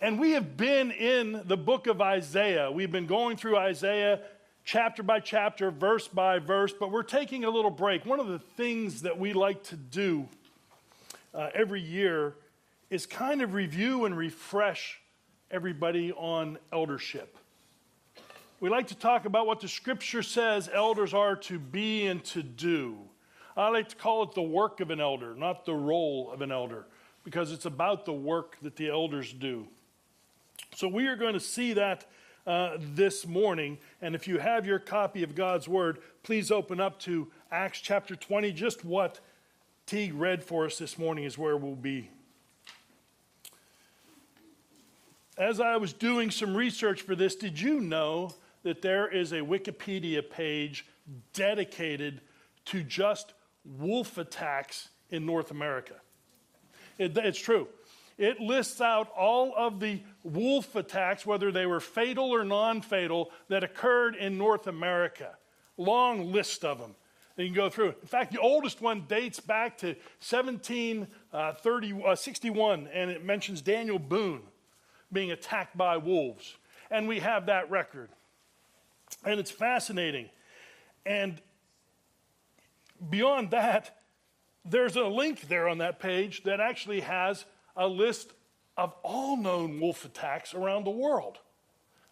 And we have been in the book of Isaiah. We've been going through Isaiah chapter by chapter, verse by verse, but we're taking a little break. One of the things that we like to do uh, every year is kind of review and refresh everybody on eldership. We like to talk about what the scripture says elders are to be and to do. I like to call it the work of an elder, not the role of an elder, because it's about the work that the elders do. So we are going to see that uh, this morning. And if you have your copy of God's Word, please open up to Acts chapter 20. Just what Teague read for us this morning is where we'll be. As I was doing some research for this, did you know that there is a Wikipedia page dedicated to just wolf attacks in North America? It, it's true. It lists out all of the wolf attacks, whether they were fatal or non fatal, that occurred in North America. Long list of them. You can go through. In fact, the oldest one dates back to 1761, uh, and it mentions Daniel Boone being attacked by wolves. And we have that record. And it's fascinating. And beyond that, there's a link there on that page that actually has a list of all known wolf attacks around the world.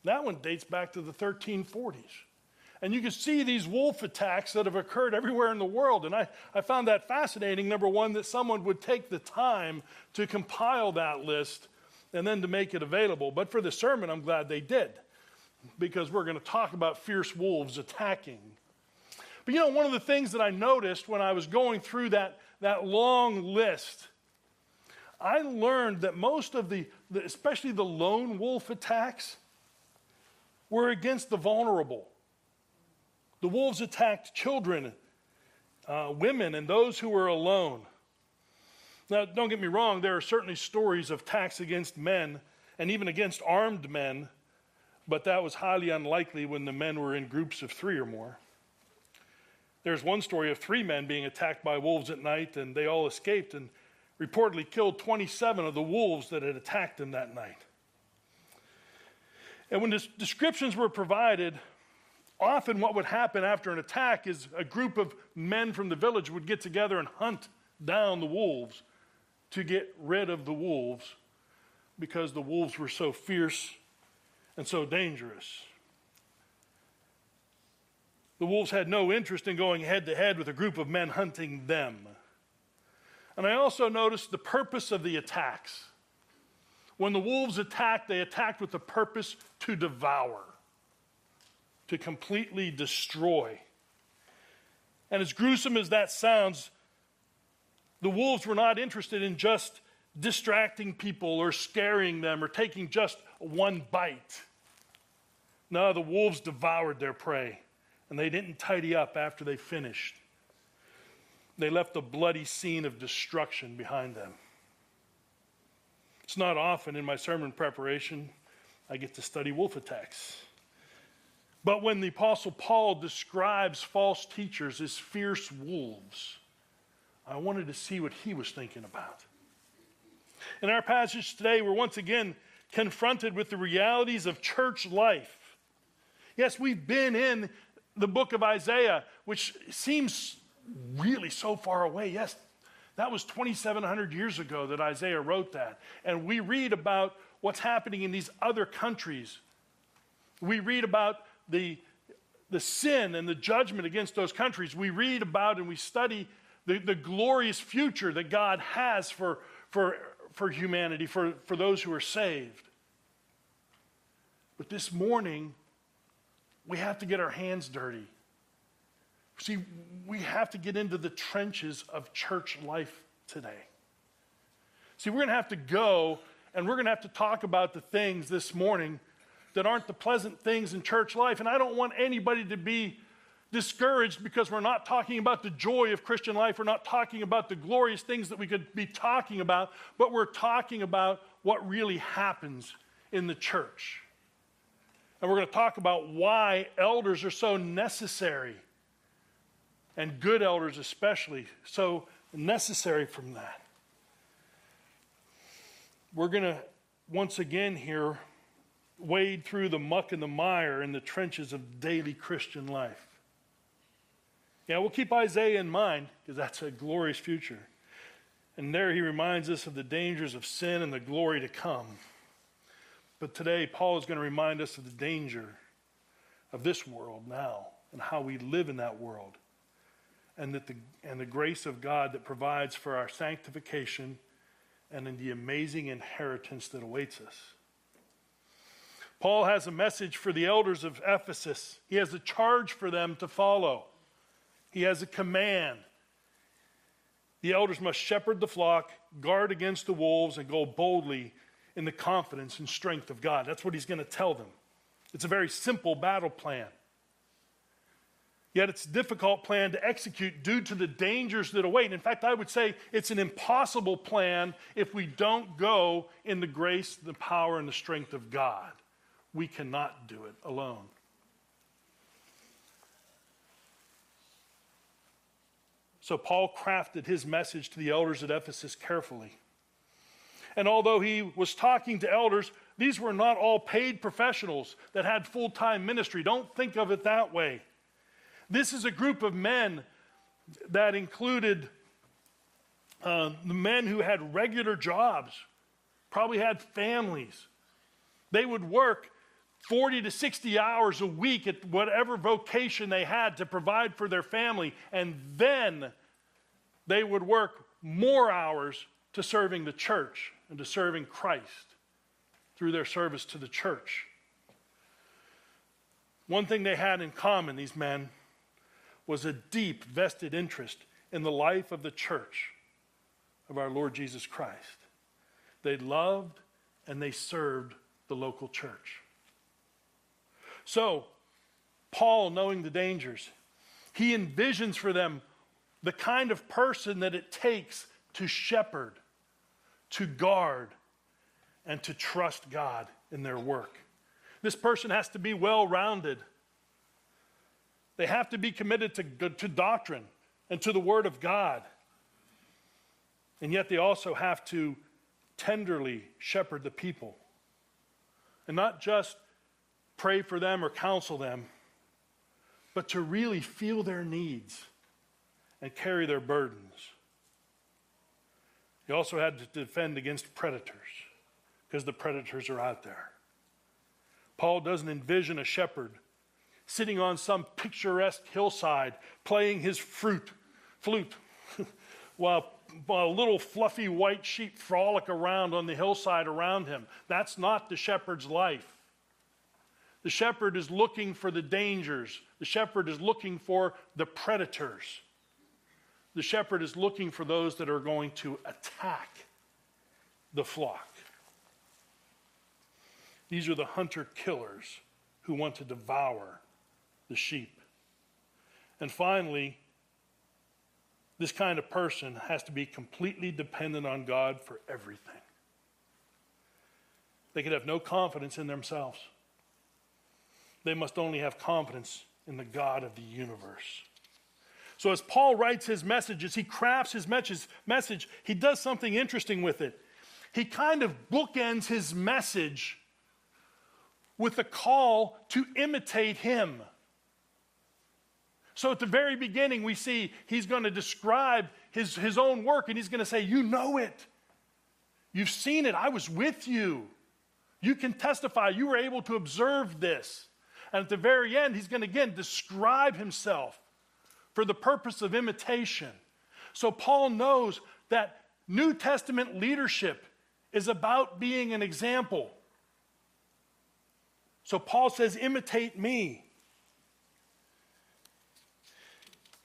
That one dates back to the 1340s. And you can see these wolf attacks that have occurred everywhere in the world. And I, I found that fascinating, number one, that someone would take the time to compile that list and then to make it available. But for the sermon, I'm glad they did, because we're going to talk about fierce wolves attacking. But you know, one of the things that I noticed when I was going through that, that long list I learned that most of the, especially the lone wolf attacks, were against the vulnerable. The wolves attacked children, uh, women, and those who were alone. Now, don't get me wrong, there are certainly stories of attacks against men and even against armed men, but that was highly unlikely when the men were in groups of three or more. There's one story of three men being attacked by wolves at night, and they all escaped, and reportedly killed 27 of the wolves that had attacked him that night. And when the descriptions were provided, often what would happen after an attack is a group of men from the village would get together and hunt down the wolves to get rid of the wolves because the wolves were so fierce and so dangerous. The wolves had no interest in going head to head with a group of men hunting them. And I also noticed the purpose of the attacks. When the wolves attacked, they attacked with the purpose to devour, to completely destroy. And as gruesome as that sounds, the wolves were not interested in just distracting people or scaring them or taking just one bite. No, the wolves devoured their prey, and they didn't tidy up after they finished. They left a bloody scene of destruction behind them. It's not often in my sermon preparation I get to study wolf attacks. But when the Apostle Paul describes false teachers as fierce wolves, I wanted to see what he was thinking about. In our passage today, we're once again confronted with the realities of church life. Yes, we've been in the book of Isaiah, which seems really so far away. Yes, that was 2,700 years ago that Isaiah wrote that. And we read about what's happening in these other countries. We read about the, the sin and the judgment against those countries. We read about and we study the, the glorious future that God has for, for, for humanity, for, for those who are saved. But this morning, we have to get our hands dirty. See, we have to get into the trenches of church life today. See, we're going to have to go and we're going to have to talk about the things this morning that aren't the pleasant things in church life. And I don't want anybody to be discouraged because we're not talking about the joy of Christian life. We're not talking about the glorious things that we could be talking about, but we're talking about what really happens in the church. And we're going to talk about why elders are so necessary and good elders, especially, so necessary from that. We're going to once again here wade through the muck and the mire in the trenches of daily Christian life. Yeah, we'll keep Isaiah in mind because that's a glorious future. And there he reminds us of the dangers of sin and the glory to come. But today, Paul is going to remind us of the danger of this world now and how we live in that world. And, that the, and the grace of God that provides for our sanctification and in the amazing inheritance that awaits us. Paul has a message for the elders of Ephesus. He has a charge for them to follow. He has a command. The elders must shepherd the flock, guard against the wolves, and go boldly in the confidence and strength of God. That's what he's going to tell them. It's a very simple battle plan. Yet it's a difficult plan to execute due to the dangers that await. In fact, I would say it's an impossible plan if we don't go in the grace, the power, and the strength of God. We cannot do it alone. So Paul crafted his message to the elders at Ephesus carefully. And although he was talking to elders, these were not all paid professionals that had full time ministry. Don't think of it that way. This is a group of men that included uh, the men who had regular jobs, probably had families. They would work 40 to 60 hours a week at whatever vocation they had to provide for their family, and then they would work more hours to serving the church and to serving Christ through their service to the church. One thing they had in common, these men, was a deep vested interest in the life of the church of our Lord Jesus Christ. They loved and they served the local church. So, Paul, knowing the dangers, he envisions for them the kind of person that it takes to shepherd, to guard, and to trust God in their work. This person has to be well rounded. They have to be committed to, to doctrine and to the Word of God. And yet they also have to tenderly shepherd the people. And not just pray for them or counsel them, but to really feel their needs and carry their burdens. He also had to defend against predators because the predators are out there. Paul doesn't envision a shepherd sitting on some picturesque hillside playing his fruit, flute while, while little fluffy white sheep frolic around on the hillside around him. That's not the shepherd's life. The shepherd is looking for the dangers. The shepherd is looking for the predators. The shepherd is looking for those that are going to attack the flock. These are the hunter killers who want to devour the sheep. And finally, this kind of person has to be completely dependent on God for everything. They could have no confidence in themselves. They must only have confidence in the God of the universe. So, as Paul writes his messages, he crafts his message, he does something interesting with it. He kind of bookends his message with a call to imitate him. So, at the very beginning, we see he's going to describe his, his own work and he's going to say, You know it. You've seen it. I was with you. You can testify. You were able to observe this. And at the very end, he's going to again describe himself for the purpose of imitation. So Paul knows that New Testament leadership is about being an example. So Paul says, imitate me.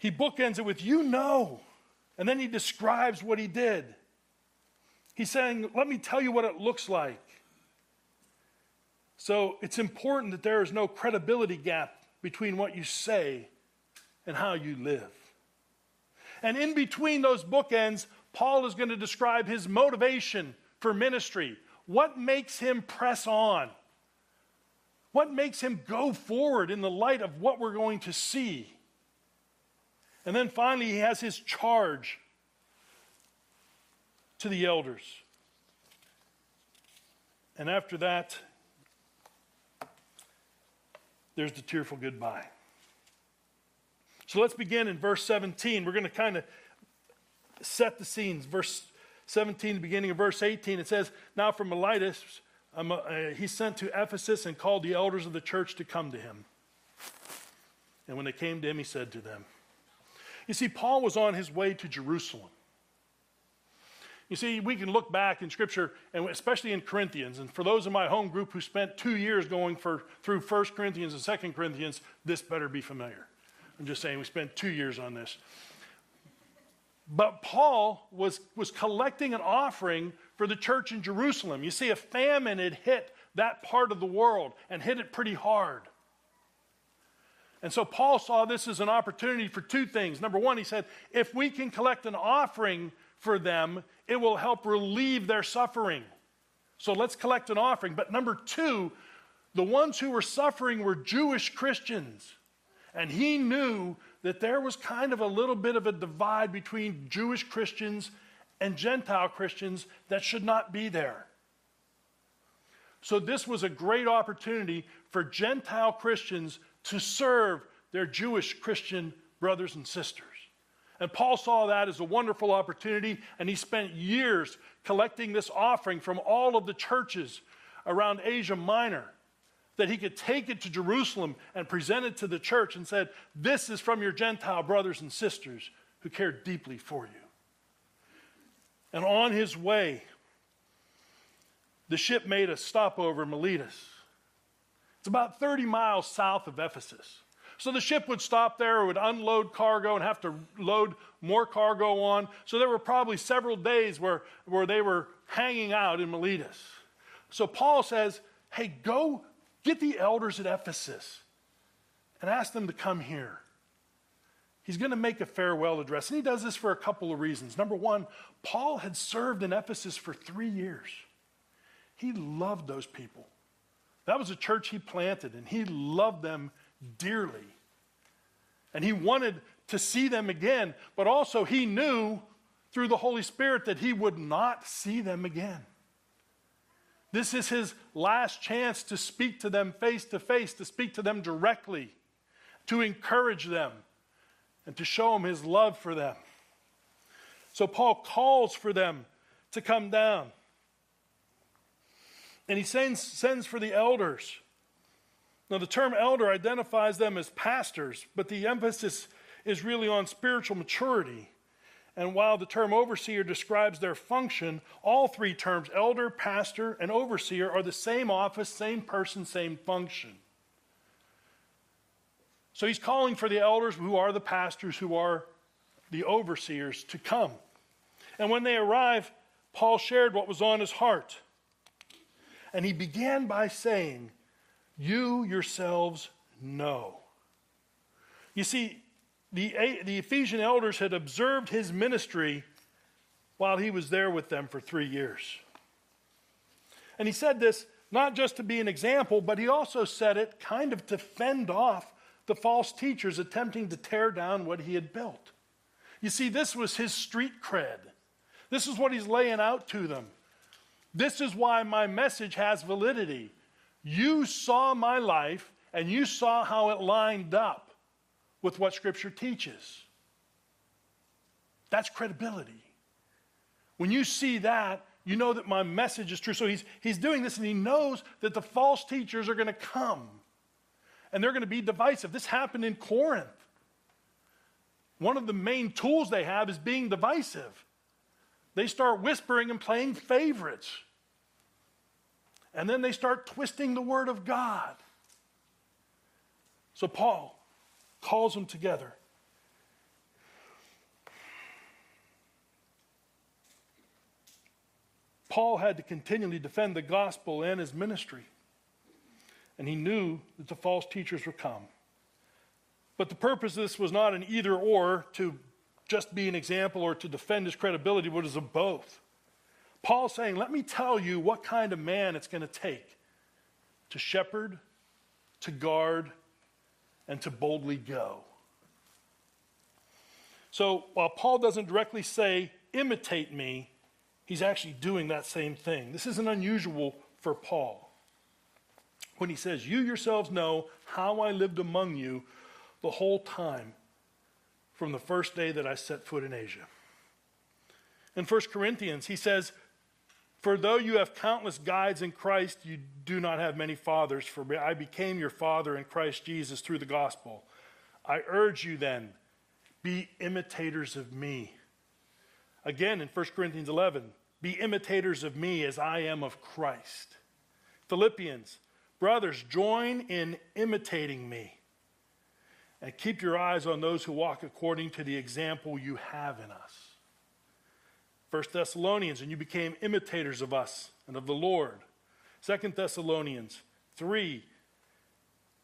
He bookends it with, you know. And then he describes what he did. He's saying, let me tell you what it looks like. So it's important that there is no credibility gap between what you say and how you live. And in between those bookends, Paul is going to describe his motivation for ministry. What makes him press on? What makes him go forward in the light of what we're going to see? And then finally, he has his charge to the elders. And after that, there's the tearful goodbye. So let's begin in verse 17. We're going to kind of set the scenes. Verse 17, the beginning of verse 18, it says, Now from Miletus, um, uh, he sent to Ephesus and called the elders of the church to come to him. And when they came to him, he said to them, You see, Paul was on his way to Jerusalem. You see, we can look back in Scripture, and especially in Corinthians, and for those in my home group who spent two years going for, through 1 Corinthians and 2 Corinthians, this better be familiar. I'm just saying, we spent two years on this. But Paul was, was collecting an offering for the church in Jerusalem. You see, a famine had hit that part of the world and hit it pretty hard. And so Paul saw this as an opportunity for two things. Number one, he said, if we can collect an offering for them, it will help relieve their suffering. So let's collect an offering. But number two, the ones who were suffering were Jewish Christians. And he knew that there was kind of a little bit of a divide between Jewish Christians and Gentile Christians that should not be there. So, this was a great opportunity for Gentile Christians to serve their Jewish Christian brothers and sisters. And Paul saw that as a wonderful opportunity, and he spent years collecting this offering from all of the churches around Asia Minor that he could take it to Jerusalem and present it to the church and said, This is from your Gentile brothers and sisters who care deeply for you. And on his way, the ship made a stopover in Miletus. It's about 30 miles south of Ephesus. So the ship would stop there, would unload cargo, and have to load more cargo on. So there were probably several days where, where they were hanging out in Miletus. So Paul says, Hey, go get the elders at Ephesus and ask them to come here. He's going to make a farewell address. And he does this for a couple of reasons. Number one, Paul had served in Ephesus for three years. He loved those people. That was a church he planted, and he loved them dearly. And he wanted to see them again, but also he knew through the Holy Spirit that he would not see them again. This is his last chance to speak to them face to face, to speak to them directly, to encourage them, and to show them his love for them. So Paul calls for them to come down. And he sends, sends for the elders now, the term elder identifies them as pastors, but the emphasis is really on spiritual maturity. And while the term overseer describes their function, all three terms, elder, pastor, and overseer, are the same office, same person, same function. So he's calling for the elders, who are the pastors, who are the overseers, to come. And when they arrive, Paul shared what was on his heart. And he began by saying, you yourselves know. You see, the, the Ephesian elders had observed his ministry while he was there with them for three years. And he said this not just to be an example, but he also said it kind of to fend off the false teachers attempting to tear down what he had built. You see, this was his street cred. This is what he's laying out to them. This is why my message has validity. You saw my life and you saw how it lined up with what Scripture teaches. That's credibility. When you see that, you know that my message is true. So he's, he's doing this and he knows that the false teachers are going to come and they're going to be divisive. This happened in Corinth. One of the main tools they have is being divisive. They start whispering and playing favorites. And then they start twisting the word of God. So Paul calls them together. Paul had to continually defend the gospel and his ministry. And he knew that the false teachers would come. But the purpose of this was not an either or to just be an example or to defend his credibility, but it was a both. Paul's saying, Let me tell you what kind of man it's going to take to shepherd, to guard, and to boldly go. So while Paul doesn't directly say, imitate me, he's actually doing that same thing. This isn't unusual for Paul when he says, You yourselves know how I lived among you the whole time from the first day that I set foot in Asia. In 1 Corinthians, he says, For though you have countless guides in Christ, you do not have many fathers, for I became your father in Christ Jesus through the gospel. I urge you then, be imitators of me. Again in 1 Corinthians 11, be imitators of me as I am of Christ. Philippians, brothers, join in imitating me. And keep your eyes on those who walk according to the example you have in us. 1 Thessalonians, and you became imitators of us and of the Lord. 2 Thessalonians 3,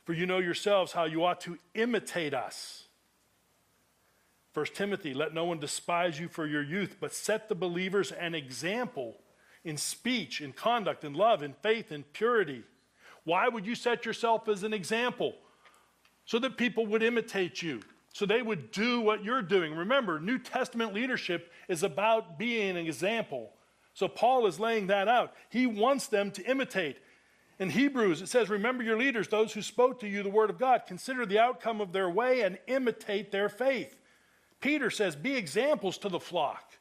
for you know yourselves how you ought to imitate us. 1 Timothy, let no one despise you for your youth, but set the believers an example in speech, in conduct, in love, in faith, in purity. Why would you set yourself as an example? So that people would imitate you, so they would do what you're doing. Remember, New Testament leadership is about being an example. So Paul is laying that out. He wants them to imitate. In Hebrews, it says, Remember your leaders, those who spoke to you the word of God. Consider the outcome of their way and imitate their faith. Peter says, Be examples to the flock.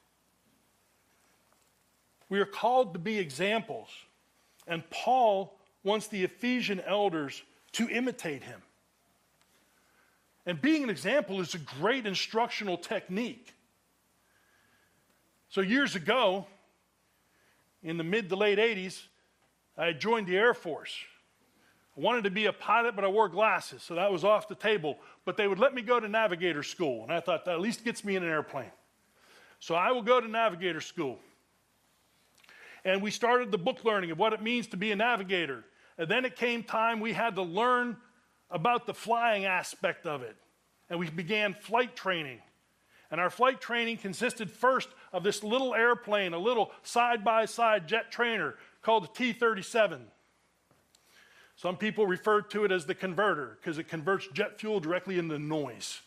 We are called to be examples. And Paul wants the Ephesian elders to imitate him. And being an example is a great instructional technique. So, years ago, in the mid to late 80s, I joined the Air Force. I wanted to be a pilot, but I wore glasses, so that was off the table. But they would let me go to navigator school, and I thought that at least gets me in an airplane. So I will go to navigator school. And we started the book learning of what it means to be a navigator. And then it came time we had to learn about the flying aspect of it. And we began flight training. And our flight training consisted first of this little airplane, a little side by side jet trainer called the T 37. Some people refer to it as the converter because it converts jet fuel directly into noise.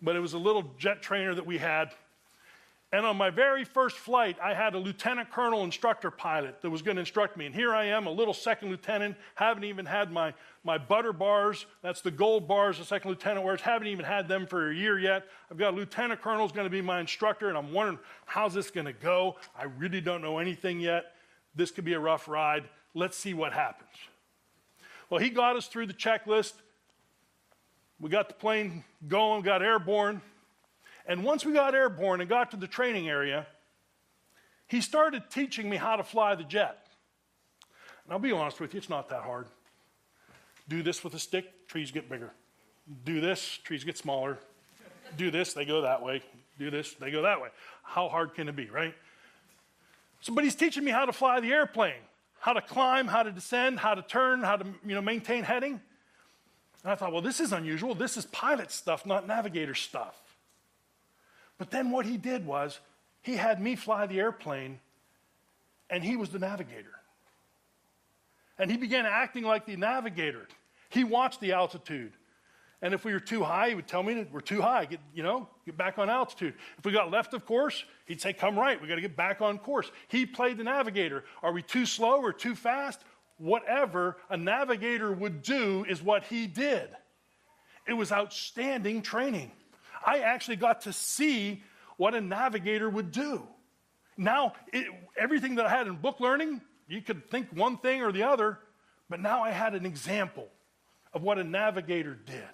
But it was a little jet trainer that we had. And on my very first flight, I had a lieutenant colonel instructor pilot that was going to instruct me. And here I am, a little second lieutenant, haven't even had my, my butter bars. That's the gold bars the second lieutenant wears. Haven't even had them for a year yet. I've got a lieutenant colonel who's going to be my instructor, and I'm wondering, how's this going to go? I really don't know anything yet. This could be a rough ride. Let's see what happens. Well, he got us through the checklist. We got the plane going, got airborne. And once we got airborne and got to the training area, he started teaching me how to fly the jet. And I'll be honest with you, it's not that hard. Do this with a stick, trees get bigger. Do this, trees get smaller. Do this, they go that way. Do this, they go that way. How hard can it be, right? So, but he's teaching me how to fly the airplane, how to climb, how to descend, how to turn, how to you know, maintain heading. And I thought, well, this is unusual. This is pilot stuff, not navigator stuff. But then what he did was he had me fly the airplane, and he was the navigator. And he began acting like the navigator. He watched the altitude. And if we were too high, he would tell me that we're too high. Get, you know, get back on altitude. If we got left of course, he'd say, come right. We got to get back on course. He played the navigator. Are we too slow or too fast? Whatever a navigator would do is what he did. It was outstanding training. I actually got to see what a navigator would do. Now, it, everything that I had in book learning, you could think one thing or the other, but now I had an example of what a navigator did.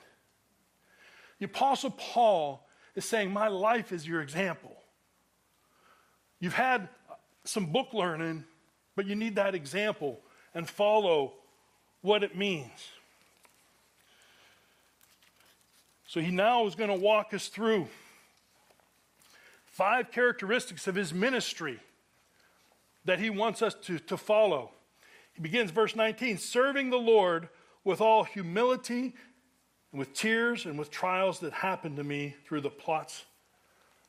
The Apostle Paul is saying, My life is your example. You've had some book learning, but you need that example and follow what it means. So he now is going to walk us through five characteristics of his ministry that he wants us to, to follow. He begins verse 19 serving the Lord with all humility and with tears and with trials that happened to me through the plots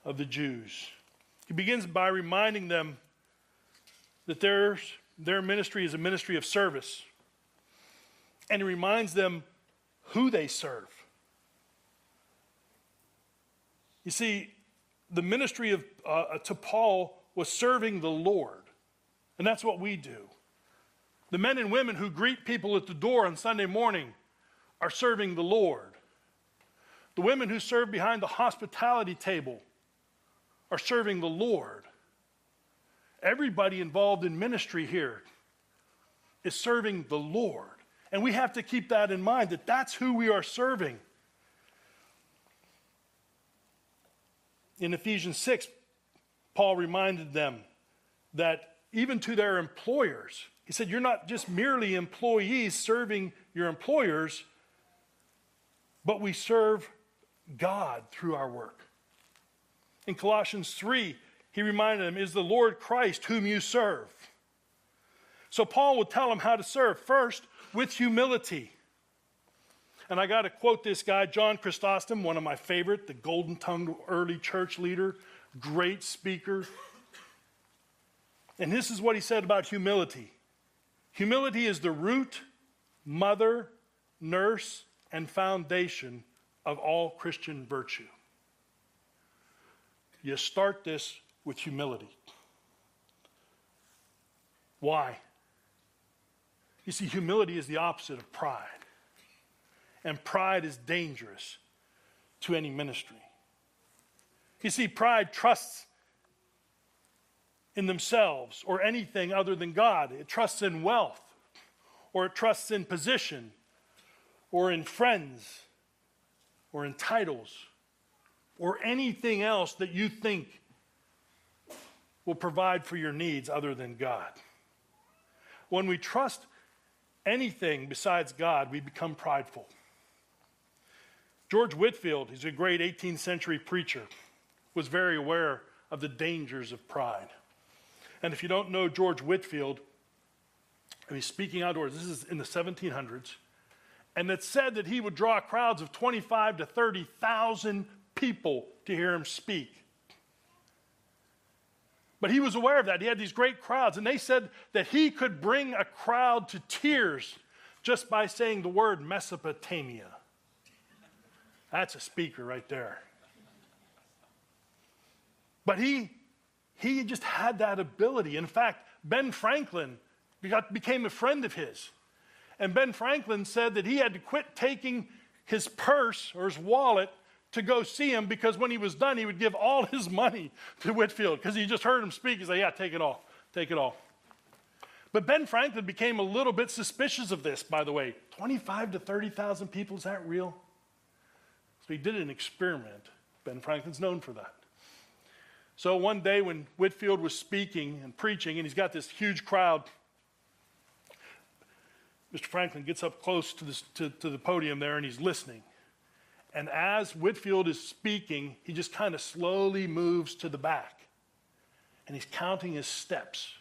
of the Jews. He begins by reminding them that their, their ministry is a ministry of service. And he reminds them who they serve. You see, the ministry of, uh, to Paul was serving the Lord. And that's what we do. The men and women who greet people at the door on Sunday morning are serving the Lord. The women who serve behind the hospitality table are serving the Lord. Everybody involved in ministry here is serving the Lord. And we have to keep that in mind that that's who we are serving. In Ephesians 6, Paul reminded them that even to their employers, he said, You're not just merely employees serving your employers, but we serve God through our work. In Colossians 3, he reminded them, Is the Lord Christ whom you serve? So Paul would tell them how to serve. First, with humility. And I got to quote this guy, John Chrysostom, one of my favorite, the golden tongued early church leader, great speaker. And this is what he said about humility humility is the root, mother, nurse, and foundation of all Christian virtue. You start this with humility. Why? You see, humility is the opposite of pride. And pride is dangerous to any ministry. You see, pride trusts in themselves or anything other than God. It trusts in wealth, or it trusts in position, or in friends, or in titles, or anything else that you think will provide for your needs other than God. When we trust anything besides God, we become prideful. George Whitefield, he's a great 18th century preacher, was very aware of the dangers of pride. And if you don't know George Whitefield, he's speaking outdoors. This is in the 1700s. And it said that he would draw crowds of 25 to 30,000 people to hear him speak. But he was aware of that. He had these great crowds, and they said that he could bring a crowd to tears just by saying the word Mesopotamia. That's a speaker right there. But he, he just had that ability. In fact, Ben Franklin got, became a friend of his. And Ben Franklin said that he had to quit taking his purse or his wallet to go see him because when he was done, he would give all his money to Whitefield because he just heard him speak. He said, Yeah, take it all. Take it all. But Ben Franklin became a little bit suspicious of this, by the way. 25 to 30,000 people, is that real? So he did an experiment. Ben Franklin's known for that. So one day when Whitefield was speaking and preaching, and he's got this huge crowd, Mr. Franklin gets up close to, to, to the podium there and he's listening. And as Whitefield is speaking, he just kind of slowly moves to the back. And he's counting his steps.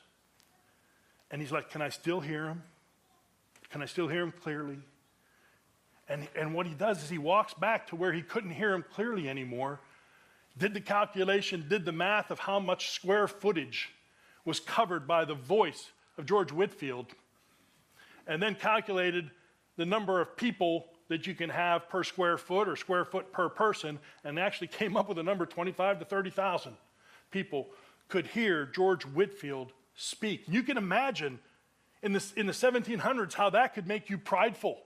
And he's like, Can I still hear him? Can I still hear him clearly? And, and what he does is he walks back to where he couldn't hear him clearly anymore, did the calculation, did the math of how much square footage was covered by the voice of George Whitefield, and then calculated the number of people that you can have per square foot or square foot per person, and actually came up with a number 25 to 30,000 people could hear George Whitefield speak. You can imagine in, this, in the 1700s how that could make you prideful.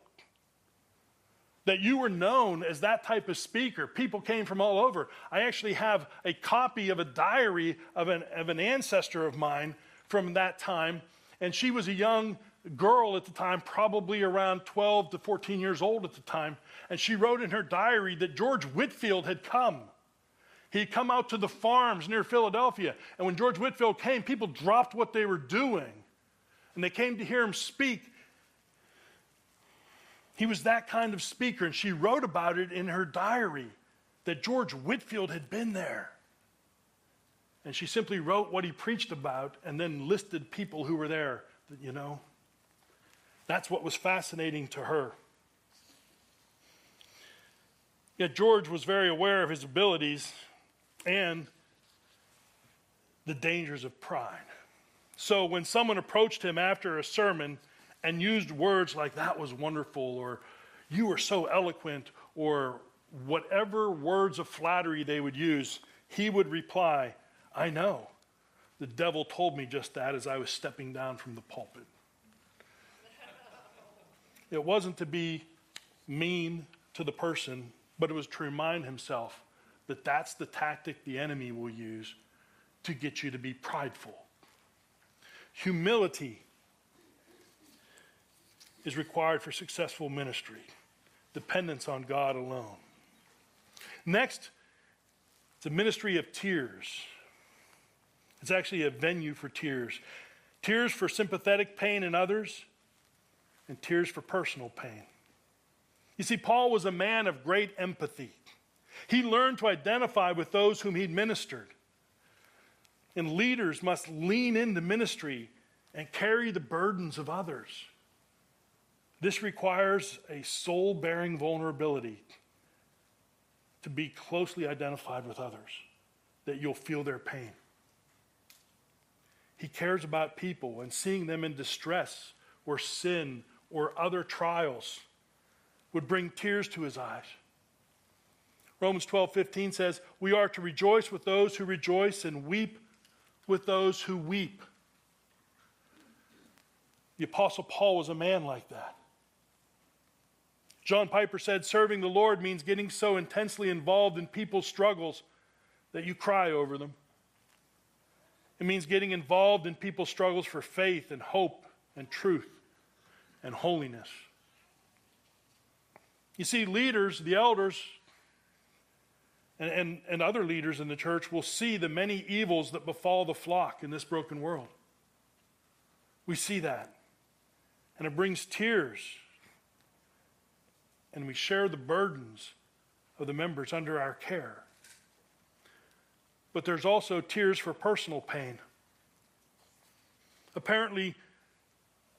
That you were known as that type of speaker. People came from all over. I actually have a copy of a diary of an, of an ancestor of mine from that time, and she was a young girl at the time, probably around 12 to 14 years old at the time, and she wrote in her diary that George Whitefield had come. He had come out to the farms near Philadelphia, and when George Whitefield came, people dropped what they were doing, and they came to hear him speak. He was that kind of speaker, and she wrote about it in her diary that George Whitefield had been there. And she simply wrote what he preached about and then listed people who were there, you know. That's what was fascinating to her. Yet George was very aware of his abilities and the dangers of pride. So when someone approached him after a sermon and used words like, that was wonderful, or you were so eloquent, or whatever words of flattery they would use, he would reply, I know. The devil told me just that as I was stepping down from the pulpit. It wasn't to be mean to the person, but it was to remind himself that that's the tactic the enemy will use to get you to be prideful. Humility is required for successful ministry, dependence on God alone. Next, a ministry of tears. It's actually a venue for tears. Tears for sympathetic pain in others, and tears for personal pain. You see, Paul was a man of great empathy. He learned to identify with those whom he'd ministered. And leaders must lean into ministry and carry the burdens of others. This requires a soul bearing vulnerability to be closely identified with others, that you'll feel their pain. He cares about people and seeing them in distress or sin or other trials would bring tears to his eyes. Romans 12, 15 says, We are to rejoice with those who rejoice and weep with those who weep. The Apostle Paul was a man like that. John Piper said, Serving the Lord means getting so intensely involved in people's struggles that you cry over them. It means getting involved in people's struggles for faith and hope and truth and holiness. You see, leaders, the elders, and, and, and other leaders in the church will see the many evils that befall the flock in this broken world. We see that. And it brings tears. And we share the burdens of the members under our care. But there's also tears for personal pain. Apparently,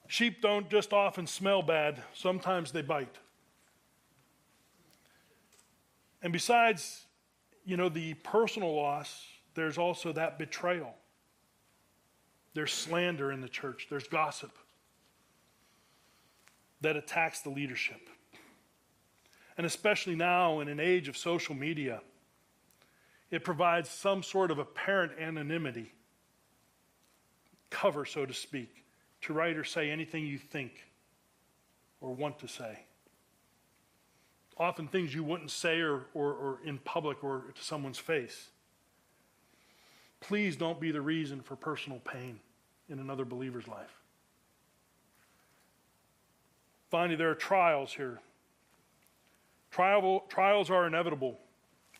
sheep don't just often smell bad, sometimes they bite. And besides, you know, the personal loss, there's also that betrayal. There's slander in the church, there's gossip that attacks the leadership. And especially now in an age of social media, it provides some sort of apparent anonymity, cover, so to speak, to write or say anything you think or want to say. Often things you wouldn't say or, or, or in public or to someone's face. Please don't be the reason for personal pain in another believer's life. Finally, there are trials here. Trial, trials are inevitable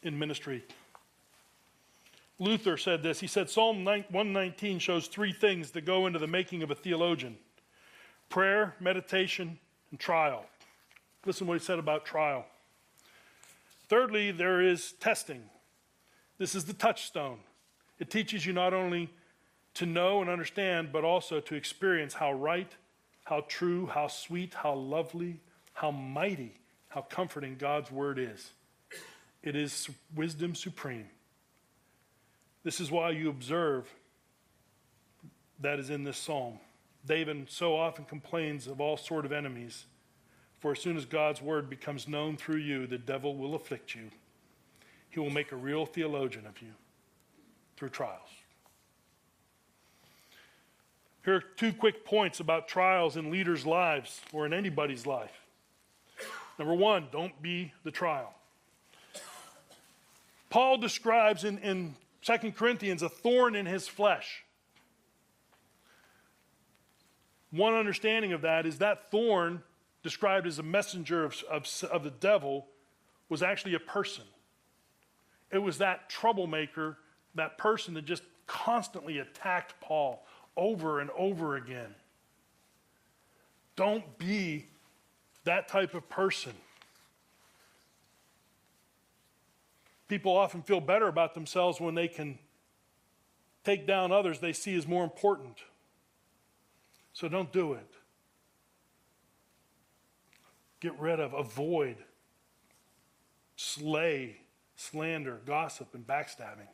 in ministry. Luther said this. He said Psalm 119 shows three things that go into the making of a theologian prayer, meditation, and trial. Listen what he said about trial. Thirdly, there is testing. This is the touchstone. It teaches you not only to know and understand, but also to experience how right, how true, how sweet, how lovely, how mighty, how comforting God's word is. It is wisdom supreme. This is why you observe that is in this psalm. David so often complains of all sort of enemies. For as soon as God's word becomes known through you, the devil will afflict you. He will make a real theologian of you through trials. Here are two quick points about trials in leaders' lives or in anybody's life. Number one, don't be the trial. Paul describes in, in 2 Corinthians a thorn in his flesh. One understanding of that is that thorn, described as a messenger of, of, of the devil, was actually a person. It was that troublemaker, that person that just constantly attacked Paul over and over again. Don't be that type of person. People often feel better about themselves when they can take down others they see as more important. So don't do it. Get rid of, avoid, slay, slander, gossip, and backstabbing.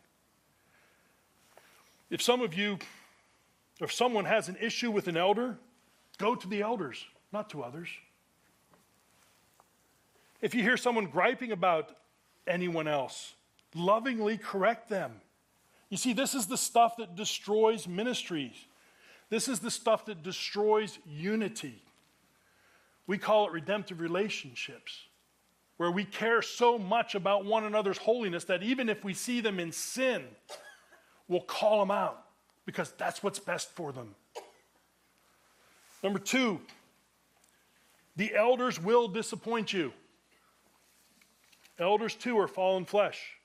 If some of you, if someone has an issue with an elder, go to the elders, not to others. If you hear someone griping about anyone else, lovingly correct them. You see, this is the stuff that destroys ministries. This is the stuff that destroys unity. We call it redemptive relationships, where we care so much about one another's holiness that even if we see them in sin, we'll call them out because that's what's best for them. Number two, the elders will disappoint you. Elders, too, are fallen flesh.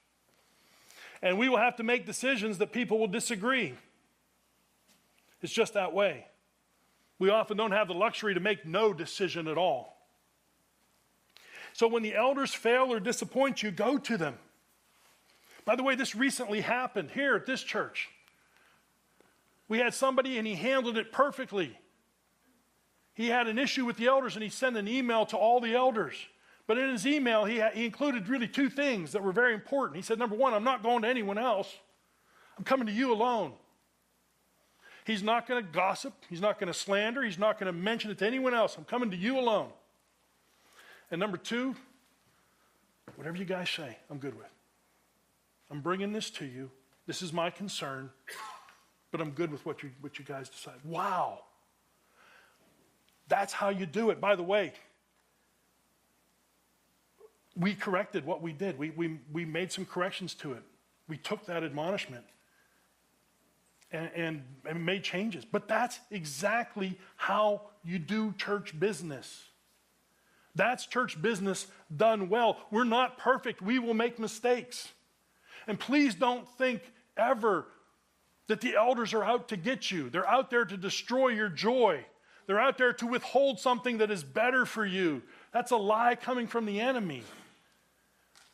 And we will have to make decisions that people will disagree. It's just that way. We often don't have the luxury to make no decision at all. So when the elders fail or disappoint you, go to them. By the way, this recently happened here at this church. We had somebody and he handled it perfectly. He had an issue with the elders and he sent an email to all the elders. But in his email, he, he included really two things that were very important. He said, Number one, I'm not going to anyone else, I'm coming to you alone. He's not going to gossip, he's not going to slander, he's not going to mention it to anyone else. I'm coming to you alone. And number two, whatever you guys say, I'm good with. I'm bringing this to you. This is my concern, but I'm good with what you, what you guys decide. Wow. That's how you do it. By the way, we corrected what we did. We, we, we made some corrections to it. We took that admonishment and, and, and made changes. But that's exactly how you do church business. That's church business done well. We're not perfect, we will make mistakes. And please don't think ever that the elders are out to get you, they're out there to destroy your joy. They're out there to withhold something that is better for you. That's a lie coming from the enemy.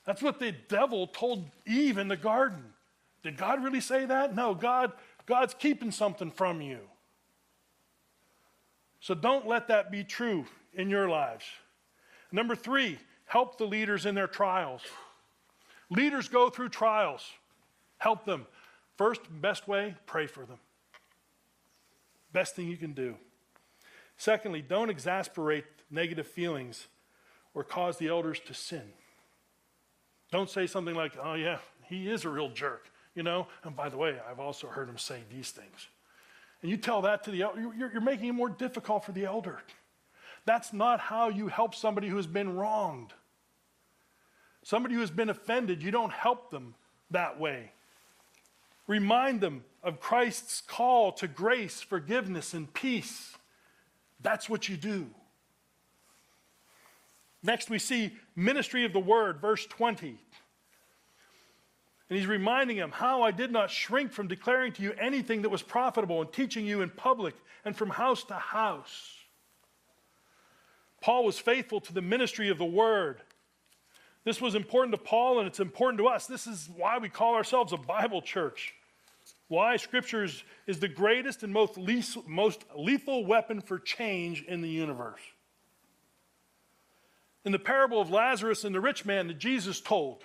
That's what the devil told Eve in the garden. Did God really say that? No, God, God's keeping something from you. So don't let that be true in your lives. Number three, help the leaders in their trials. Leaders go through trials. Help them. First, best way, pray for them. Best thing you can do. Secondly, don't exasperate negative feelings or cause the elders to sin. Don't say something like, oh, yeah, he is a real jerk, you know? And by the way, I've also heard him say these things. And you tell that to the elder, you're, you're making it more difficult for the elder. That's not how you help somebody who has been wronged. Somebody who has been offended, you don't help them that way. Remind them of Christ's call to grace, forgiveness, and peace. That's what you do. Next, we see ministry of the word, verse 20. And he's reminding him how I did not shrink from declaring to you anything that was profitable and teaching you in public and from house to house. Paul was faithful to the ministry of the word. This was important to Paul and it's important to us. This is why we call ourselves a Bible church. Why Scripture is, is the greatest and most, most lethal weapon for change in the universe. In the parable of Lazarus and the rich man that Jesus told,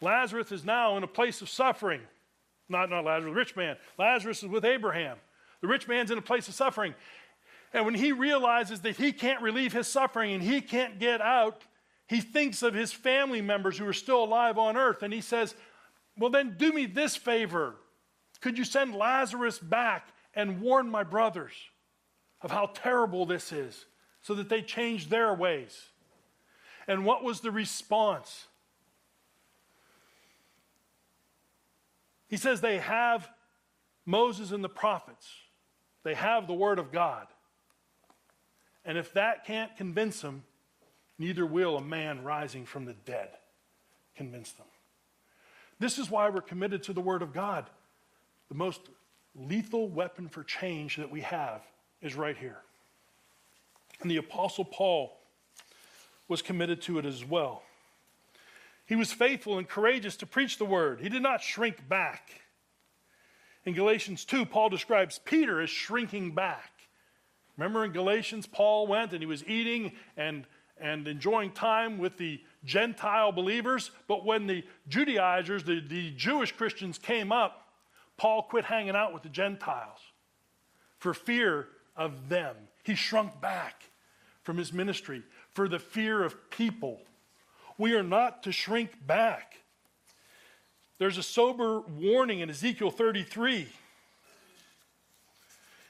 Lazarus is now in a place of suffering. Not, not Lazarus, the rich man. Lazarus is with Abraham. The rich man's in a place of suffering. And when he realizes that he can't relieve his suffering and he can't get out, he thinks of his family members who are still alive on earth. And he says, Well, then do me this favor. Could you send Lazarus back and warn my brothers of how terrible this is? So that they changed their ways. And what was the response? He says they have Moses and the prophets, they have the Word of God. And if that can't convince them, neither will a man rising from the dead convince them. This is why we're committed to the Word of God. The most lethal weapon for change that we have is right here. And the Apostle Paul was committed to it as well. He was faithful and courageous to preach the word, he did not shrink back. In Galatians 2, Paul describes Peter as shrinking back. Remember in Galatians, Paul went and he was eating and, and enjoying time with the Gentile believers, but when the Judaizers, the, the Jewish Christians came up, Paul quit hanging out with the Gentiles for fear of them. He shrunk back from his ministry for the fear of people. We are not to shrink back. There's a sober warning in Ezekiel 33. It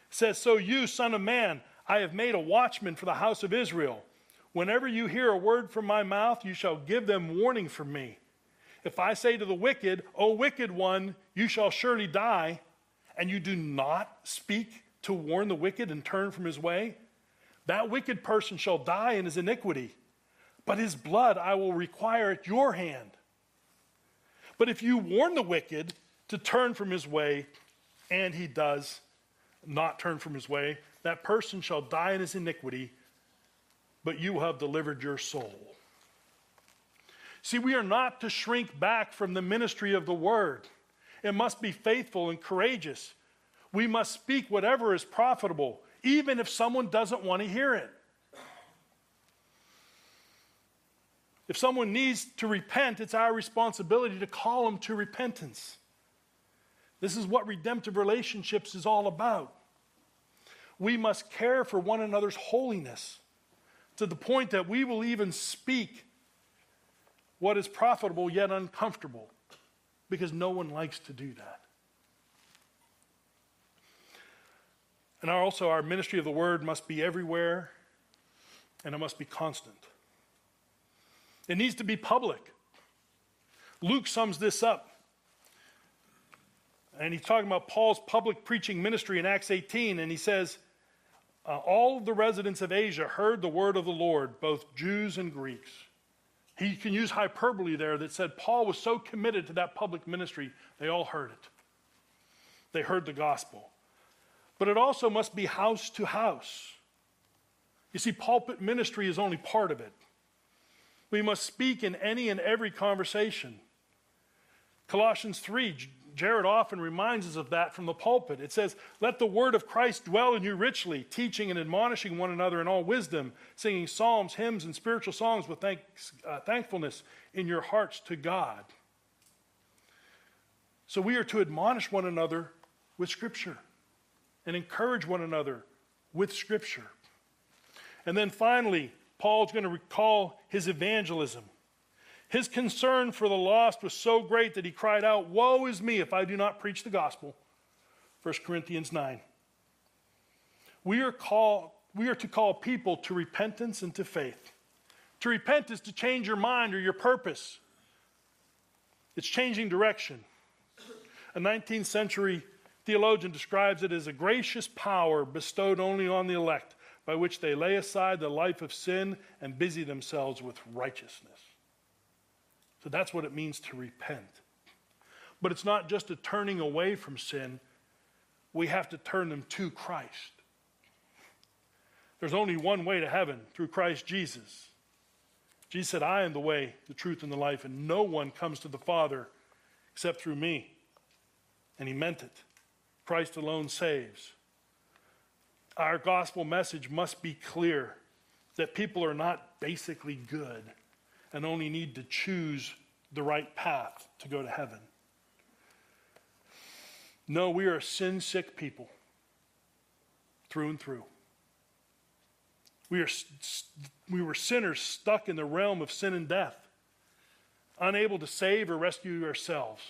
says, So you, son of man, I have made a watchman for the house of Israel. Whenever you hear a word from my mouth, you shall give them warning from me. If I say to the wicked, O wicked one, you shall surely die, and you do not speak to warn the wicked and turn from his way, that wicked person shall die in his iniquity, but his blood I will require at your hand. But if you warn the wicked to turn from his way, and he does not turn from his way, that person shall die in his iniquity, but you have delivered your soul. See, we are not to shrink back from the ministry of the word. It must be faithful and courageous. We must speak whatever is profitable, even if someone doesn't want to hear it. If someone needs to repent, it's our responsibility to call them to repentance. This is what redemptive relationships is all about. We must care for one another's holiness to the point that we will even speak what is profitable yet uncomfortable because no one likes to do that. And also, our ministry of the word must be everywhere and it must be constant. It needs to be public. Luke sums this up. And he's talking about Paul's public preaching ministry in Acts 18, and he says, uh, All the residents of Asia heard the word of the Lord, both Jews and Greeks. He can use hyperbole there that said Paul was so committed to that public ministry, they all heard it. They heard the gospel. But it also must be house to house. You see, pulpit ministry is only part of it. We must speak in any and every conversation. Colossians 3, Jared often reminds us of that from the pulpit. It says, Let the word of Christ dwell in you richly, teaching and admonishing one another in all wisdom, singing psalms, hymns, and spiritual songs with thanks, uh, thankfulness in your hearts to God. So we are to admonish one another with Scripture and encourage one another with Scripture. And then finally, Paul's going to recall his evangelism. His concern for the lost was so great that he cried out, Woe is me if I do not preach the gospel. 1 Corinthians 9. We are, call, we are to call people to repentance and to faith. To repent is to change your mind or your purpose, it's changing direction. A 19th century theologian describes it as a gracious power bestowed only on the elect, by which they lay aside the life of sin and busy themselves with righteousness. So that's what it means to repent. But it's not just a turning away from sin, we have to turn them to Christ. There's only one way to heaven through Christ Jesus. Jesus said, I am the way, the truth, and the life, and no one comes to the Father except through me. And he meant it. Christ alone saves. Our gospel message must be clear that people are not basically good and only need to choose the right path to go to heaven. No, we are sin sick people through and through. We, are, we were sinners stuck in the realm of sin and death, unable to save or rescue ourselves.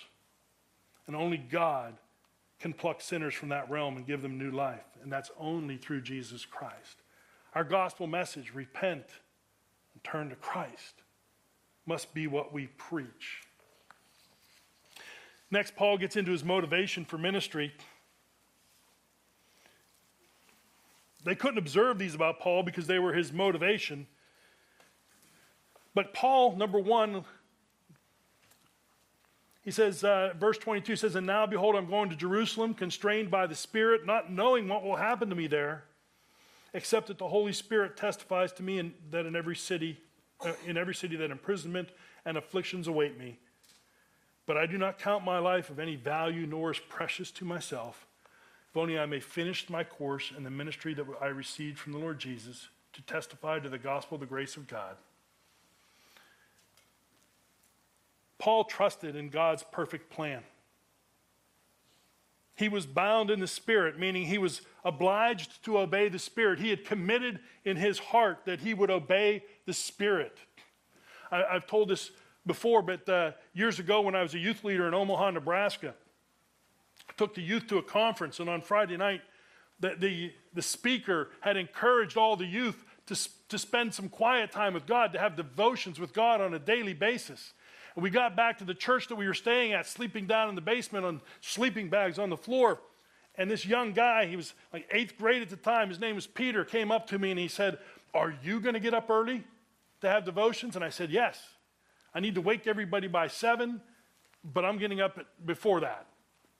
And only God can pluck sinners from that realm and give them new life. And that's only through Jesus Christ. Our gospel message repent and turn to Christ must be what we preach. Next, Paul gets into his motivation for ministry. They couldn't observe these about Paul because they were his motivation. But Paul, number one, he says, uh, verse 22 says, And now, behold, I'm going to Jerusalem, constrained by the Spirit, not knowing what will happen to me there, except that the Holy Spirit testifies to me in, that in every city uh, in every city that imprisonment and afflictions await me. But I do not count my life of any value, nor as precious to myself, if only I may finish my course in the ministry that I received from the Lord Jesus to testify to the gospel of the grace of God. Paul trusted in God's perfect plan. He was bound in the Spirit, meaning he was obliged to obey the Spirit. He had committed in his heart that he would obey the Spirit. I, have told this before, but uh, years ago when I was a youth leader in Omaha, Nebraska, I took the youth to a conference, and on Friday night, the, the, the speaker had encouraged all the youth to, to spend some quiet time with God, to have devotions with God on a daily basis. And we got back to the church that we were staying at, sleeping down in the basement on sleeping bags on the floor. And this young guy, he was like eighth grade at the time, his name was Peter, came up to me and he said, Are you going to get up early to have devotions? And I said, Yes. I need to wake everybody by seven, but I'm getting up before that.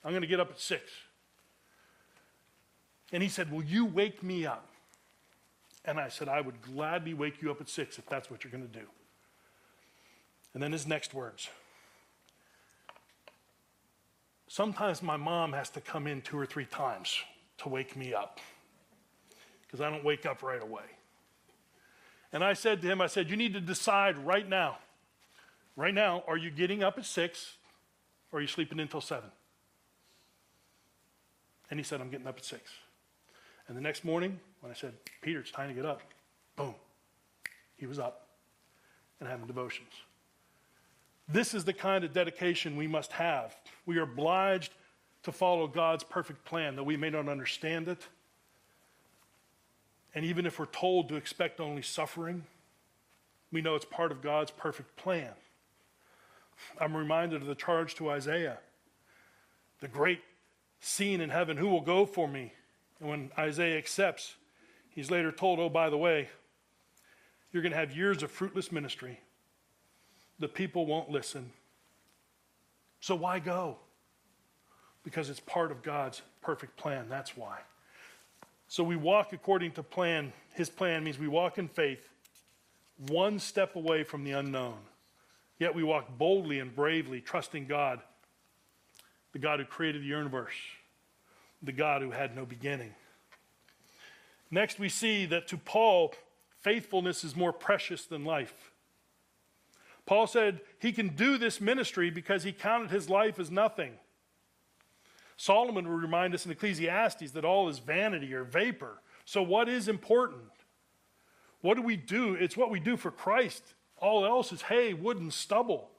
I'm going to get up at six. And he said, Will you wake me up? And I said, I would gladly wake you up at six if that's what you're going to do. And then his next words Sometimes my mom has to come in two or three times to wake me up because I don't wake up right away. And I said to him, I said, You need to decide right now. Right now, are you getting up at six or are you sleeping until seven? And he said, I'm getting up at six. And the next morning, when I said, Peter, it's time to get up, boom, he was up and having devotions. This is the kind of dedication we must have. We are obliged to follow God's perfect plan, though we may not understand it. And even if we're told to expect only suffering, we know it's part of God's perfect plan. I'm reminded of the charge to Isaiah, the great scene in heaven who will go for me? And when Isaiah accepts, he's later told, oh, by the way, you're going to have years of fruitless ministry the people won't listen. So why go? Because it's part of God's perfect plan. That's why. So we walk according to plan. His plan means we walk in faith, one step away from the unknown. Yet we walk boldly and bravely, trusting God, the God who created the universe, the God who had no beginning. Next, we see that to Paul, faithfulness is more precious than life. Paul said he can do this ministry because he counted his life as nothing. Solomon would remind us in Ecclesiastes that all is vanity or vapor. So, what is important? What do we do? It's what we do for Christ. All else is hay, wood, and stubble.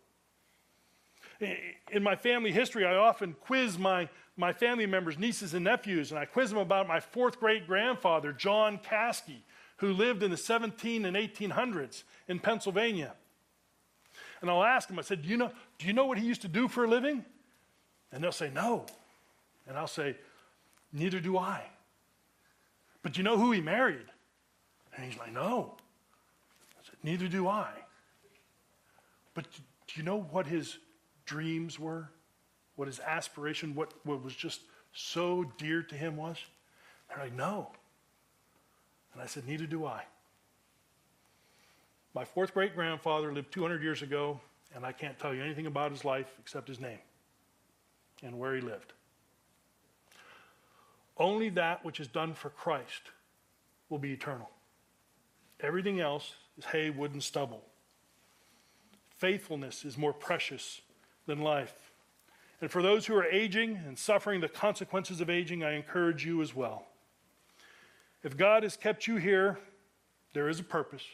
In my family history, I often quiz my, my family members, nieces, and nephews, and I quiz them about my fourth great grandfather, John Caskey, who lived in the 17 and 1800s in Pennsylvania. And I'll ask them, I said, do you, know, do you know what he used to do for a living? And they'll say, No. And I'll say, Neither do I. But you know who he married? And he's like, No. I said, Neither do I. But do you know what his dreams were? What his aspiration, what, what was just so dear to him was? They're like, No. And I said, Neither do I. My fourth great grandfather lived 200 years ago, and I can't tell you anything about his life except his name and where he lived. Only that which is done for Christ will be eternal. Everything else is hay, wood, and stubble. Faithfulness is more precious than life. And for those who are aging and suffering the consequences of aging, I encourage you as well. If God has kept you here, there is a purpose.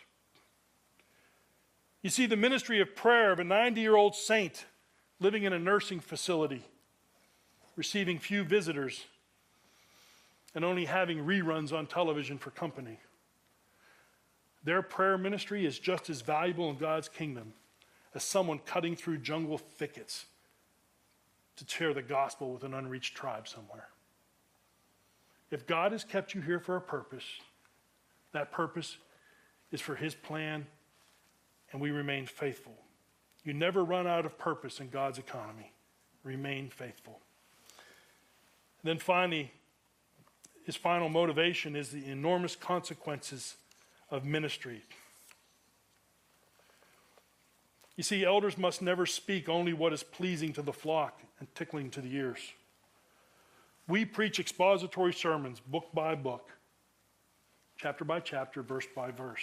You see the ministry of prayer of a 90 year old saint living in a nursing facility, receiving few visitors, and only having reruns on television for company. Their prayer ministry is just as valuable in God's kingdom as someone cutting through jungle thickets to share the gospel with an unreached tribe somewhere. If God has kept you here for a purpose, that purpose is for His plan and we remain faithful. You never run out of purpose in God's economy. Remain faithful. And then finally, his final motivation is the enormous consequences of ministry. You see, elders must never speak only what is pleasing to the flock and tickling to the ears. We preach expository sermons, book by book, chapter by chapter, verse by verse.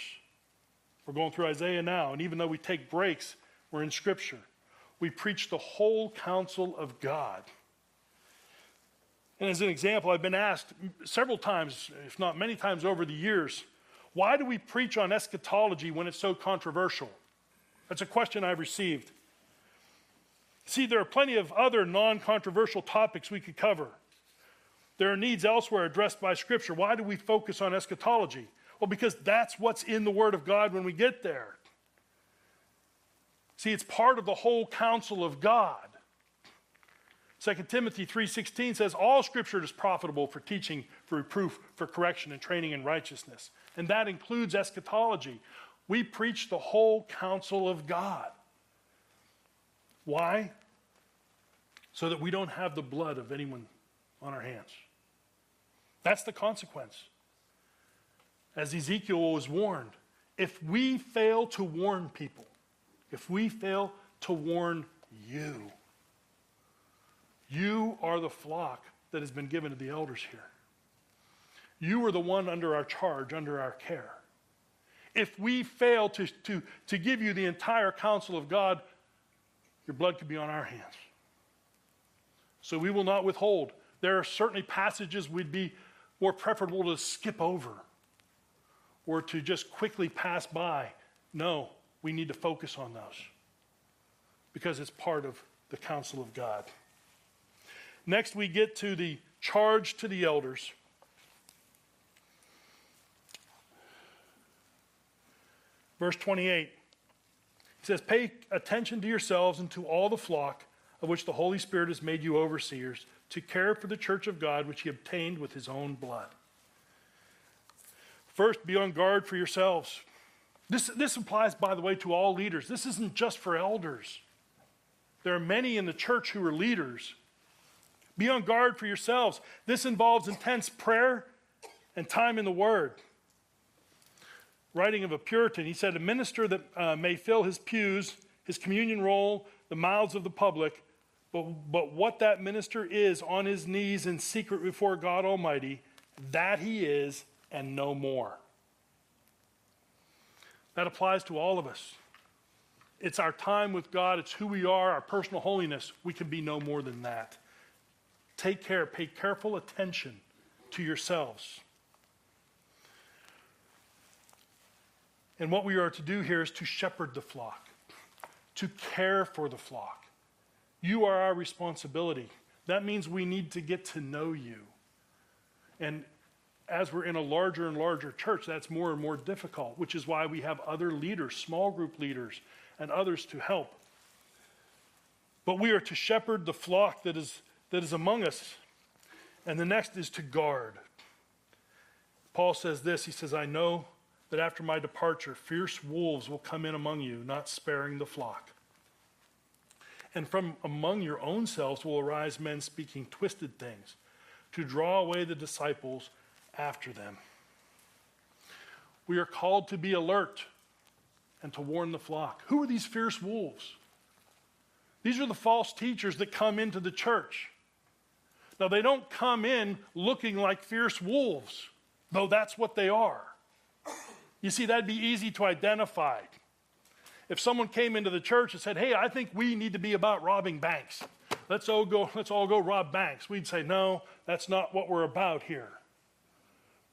We're going through Isaiah now, and even though we take breaks, we're in Scripture. We preach the whole counsel of God. And as an example, I've been asked several times, if not many times over the years, why do we preach on eschatology when it's so controversial? That's a question I've received. See, there are plenty of other non controversial topics we could cover. There are needs elsewhere addressed by Scripture. Why do we focus on eschatology? Well, because that's what's in the Word of God when we get there. See, it's part of the whole counsel of God. 2 Timothy 3:16 says all scripture is profitable for teaching, for reproof, for correction and training in righteousness. And that includes eschatology. We preach the whole counsel of God. Why? So that we don't have the blood of anyone on our hands. That's the consequence. As Ezekiel was warned, if we fail to warn people, if we fail to warn you, you are the flock that has been given to the elders here. You are the one under our charge, under our care. If we fail to, to, to give you the entire counsel of God, your blood could be on our hands. So we will not withhold. There are certainly passages we'd be more preferable to skip over or to just quickly pass by. No, we need to focus on those because it's part of the counsel of God. Next, we get to the charge to the elders. Verse 28 he says, Pay attention to yourselves and to all the flock of which the Holy Spirit has made you overseers to care for the church of God which he obtained with his own blood. First, be on guard for yourselves. This, this applies, by the way, to all leaders. This isn't just for elders. There are many in the church who are leaders be on guard for yourselves. This involves intense prayer and time in the Word. Writing of a Puritan, he said, A minister that uh, may fill his pews, his communion roll, the mouths of the public, but, but what that minister is on his knees in secret before God Almighty, that he is and no more. That applies to all of us. It's our time with God, it's who we are, our personal holiness. We can be no more than that. Take care, pay careful attention to yourselves. And what we are to do here is to shepherd the flock, to care for the flock. You are our responsibility. That means we need to get to know you. And as we're in a larger and larger church, that's more and more difficult, which is why we have other leaders, small group leaders, and others to help. But we are to shepherd the flock that is that is among us. And the next is to guard. Paul says this He says, I know that after my departure, fierce wolves will come in among you, not sparing the flock. And from among your own selves will arise men speaking twisted things to draw away the disciples after them. We are called to be alert and to warn the flock. Who are these fierce wolves? These are the false teachers that come into the church. Now, they don't come in looking like fierce wolves, though that's what they are. You see, that'd be easy to identify. If someone came into the church and said, Hey, I think we need to be about robbing banks. Let's all go, let's all go rob banks. We'd say, No, that's not what we're about here.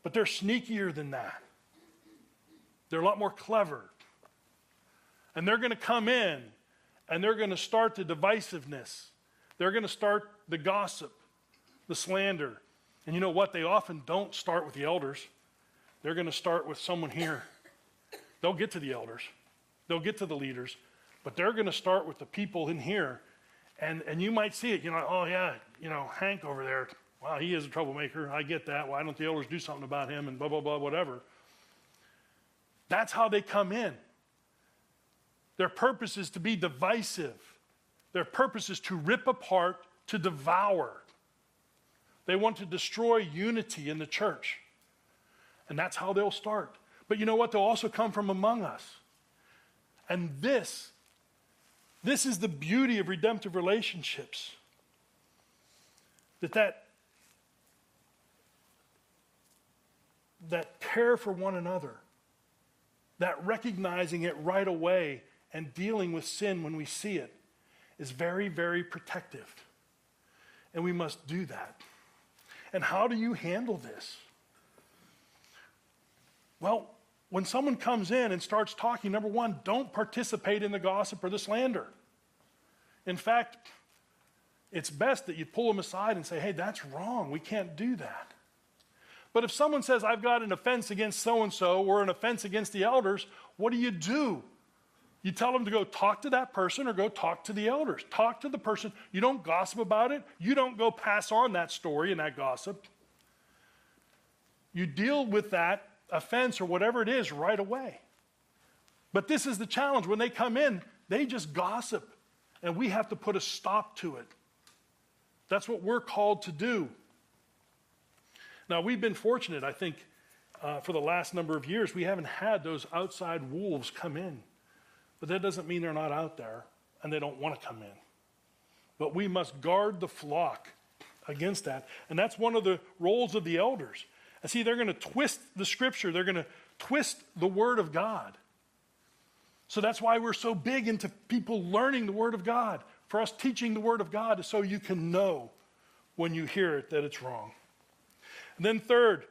But they're sneakier than that. They're a lot more clever. And they're going to come in and they're going to start the divisiveness. They're going to start the gossip the slander. And you know what? They often don't start with the elders. They're going to start with someone here. They'll get to the elders, they'll get to the leaders, but they're going to start with the people in here. And, and you might see it, you know, oh, yeah, you know, Hank over there, wow, he is a troublemaker. I get that. Why don't the elders do something about him and blah, blah, blah, whatever. That's how they come in. Their purpose is to be divisive. Their purpose is to rip apart, to devour. They want to destroy unity in the church. And that's how they'll start. But you know what? They'll also come from among us. And this, this is the beauty of redemptive relationships. That that, that care for one another, that recognizing it right away and dealing with sin when we see it is very, very protective. And we must do that. And how do you handle this? Well, when someone comes in and starts talking, number one, don't participate in the gossip or the slander. In fact, it's best that you pull them aside and say, hey, that's wrong. We can't do that. But if someone says, I've got an offense against so and so or an offense against the elders, what do you do? You tell them to go talk to that person or go talk to the elders. Talk to the person. You don't gossip about it. You don't go pass on that story and that gossip. You deal with that offense or whatever it is right away. But this is the challenge. When they come in, they just gossip, and we have to put a stop to it. That's what we're called to do. Now, we've been fortunate, I think, uh, for the last number of years, we haven't had those outside wolves come in. But that doesn't mean they're not out there and they don't want to come in. But we must guard the flock against that. And that's one of the roles of the elders. And see, they're going to twist the scripture, they're going to twist the word of God. So that's why we're so big into people learning the word of God. For us teaching the word of God is so you can know when you hear it that it's wrong. And then, third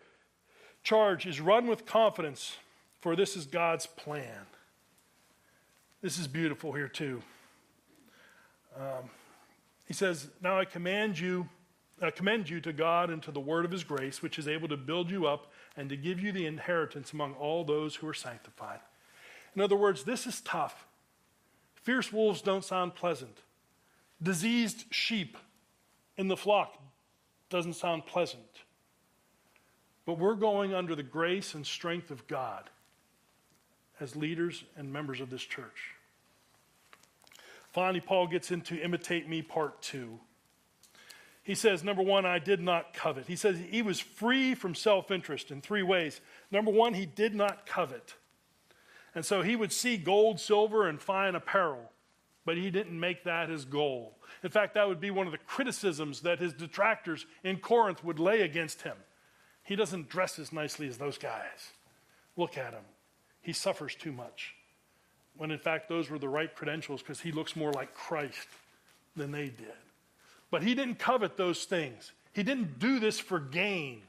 charge is run with confidence, for this is God's plan. This is beautiful here, too. Um, he says, Now I command you, I commend you to God and to the word of his grace, which is able to build you up and to give you the inheritance among all those who are sanctified. In other words, this is tough. Fierce wolves don't sound pleasant. Diseased sheep in the flock doesn't sound pleasant. But we're going under the grace and strength of God as leaders and members of this church. Finally, Paul gets into imitate me part two. He says, number one, I did not covet. He says he was free from self interest in three ways. Number one, he did not covet. And so he would see gold, silver, and fine apparel, but he didn't make that his goal. In fact, that would be one of the criticisms that his detractors in Corinth would lay against him. He doesn't dress as nicely as those guys. Look at him. He suffers too much. When in fact, those were the right credentials because he looks more like Christ than they did. But he didn't covet those things, he didn't do this for gain.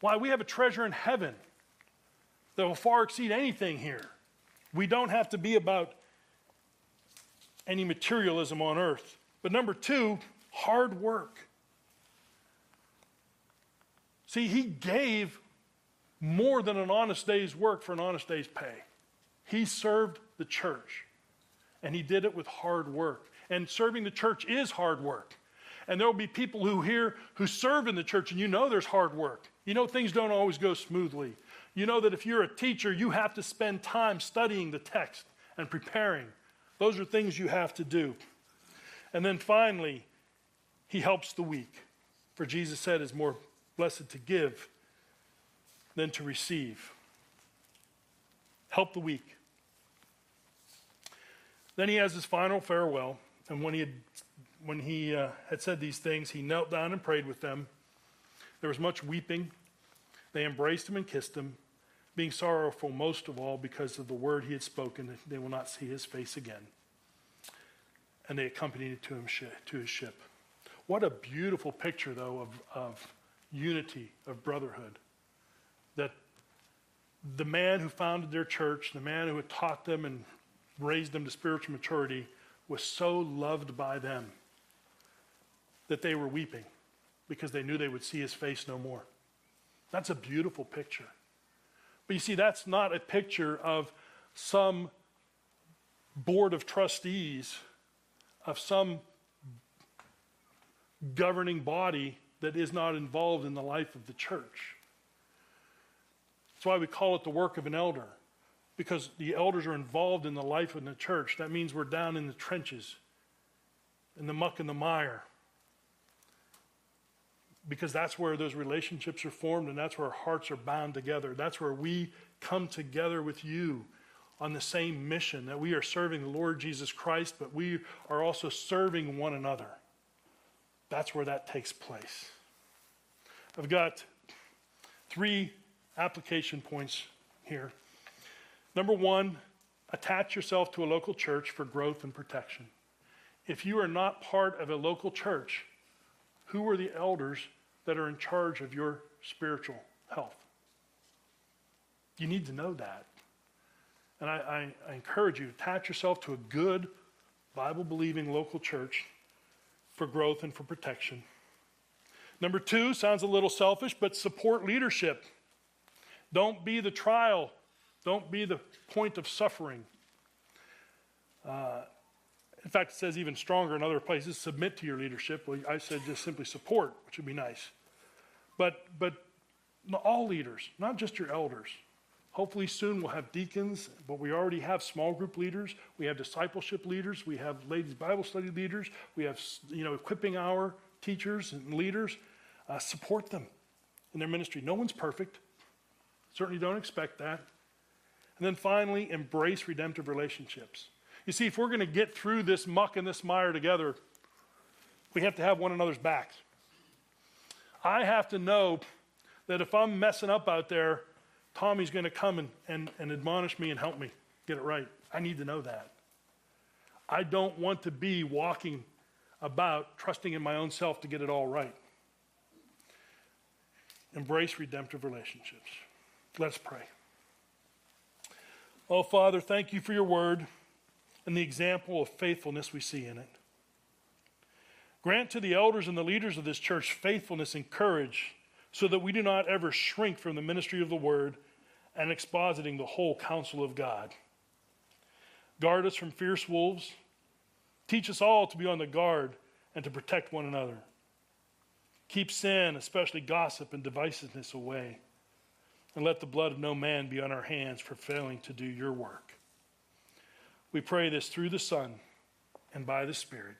Why? We have a treasure in heaven that will far exceed anything here. We don't have to be about any materialism on earth. But number two, hard work. See, he gave more than an honest day's work for an honest day's pay. He served the church, and he did it with hard work. And serving the church is hard work. And there will be people who here who serve in the church, and you know there's hard work. You know things don't always go smoothly. You know that if you're a teacher, you have to spend time studying the text and preparing. Those are things you have to do. And then finally, he helps the weak. For Jesus said, is more blessed to give than to receive. Help the weak. Then he has his final farewell, and when he had, when he, uh, had said these things, he knelt down and prayed with them. There was much weeping. They embraced him and kissed him, being sorrowful most of all because of the word he had spoken they will not see his face again. And they accompanied him to, him to his ship. What a beautiful picture, though, of, of unity, of brotherhood. That the man who founded their church, the man who had taught them and raised them to spiritual maturity, was so loved by them that they were weeping because they knew they would see his face no more. That's a beautiful picture. But you see, that's not a picture of some board of trustees, of some governing body that is not involved in the life of the church. That's why we call it the work of an elder, because the elders are involved in the life of the church. That means we're down in the trenches, in the muck and the mire, because that's where those relationships are formed and that's where our hearts are bound together. That's where we come together with you on the same mission that we are serving the Lord Jesus Christ, but we are also serving one another. That's where that takes place. I've got three application points here. Number one, attach yourself to a local church for growth and protection. If you are not part of a local church, who are the elders that are in charge of your spiritual health? You need to know that. And I, I, I encourage you, to attach yourself to a good, Bible believing local church for growth and for protection. Number two sounds a little selfish, but support leadership. Don't be the trial, don't be the point of suffering. Uh, in fact, it says even stronger in other places submit to your leadership. Well, I said just simply support, which would be nice. But, but all leaders, not just your elders. Hopefully, soon we'll have deacons, but we already have small group leaders. We have discipleship leaders. We have ladies' Bible study leaders. We have, you know, equipping our teachers and leaders. Uh, support them in their ministry. No one's perfect. Certainly don't expect that. And then finally, embrace redemptive relationships. You see, if we're going to get through this muck and this mire together, we have to have one another's backs. I have to know that if I'm messing up out there, Tommy's going to come and, and, and admonish me and help me get it right. I need to know that. I don't want to be walking about trusting in my own self to get it all right. Embrace redemptive relationships. Let's pray. Oh, Father, thank you for your word and the example of faithfulness we see in it. Grant to the elders and the leaders of this church faithfulness and courage so that we do not ever shrink from the ministry of the word and expositing the whole counsel of God. Guard us from fierce wolves. Teach us all to be on the guard and to protect one another. Keep sin, especially gossip and divisiveness, away. And let the blood of no man be on our hands for failing to do your work. We pray this through the Son and by the Spirit.